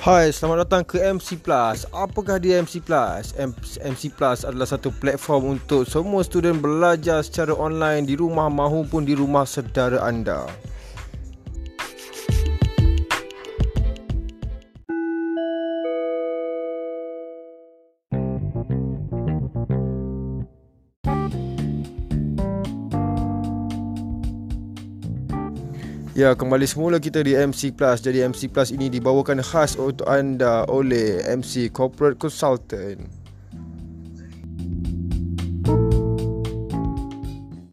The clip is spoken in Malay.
Hai, selamat datang ke MC Plus. Apakah dia MC Plus? MC Plus adalah satu platform untuk semua student belajar secara online di rumah maupun di rumah saudara anda. Ya, kembali semula kita di MC Plus. Jadi MC Plus ini dibawakan khas untuk anda oleh MC Corporate Consultant.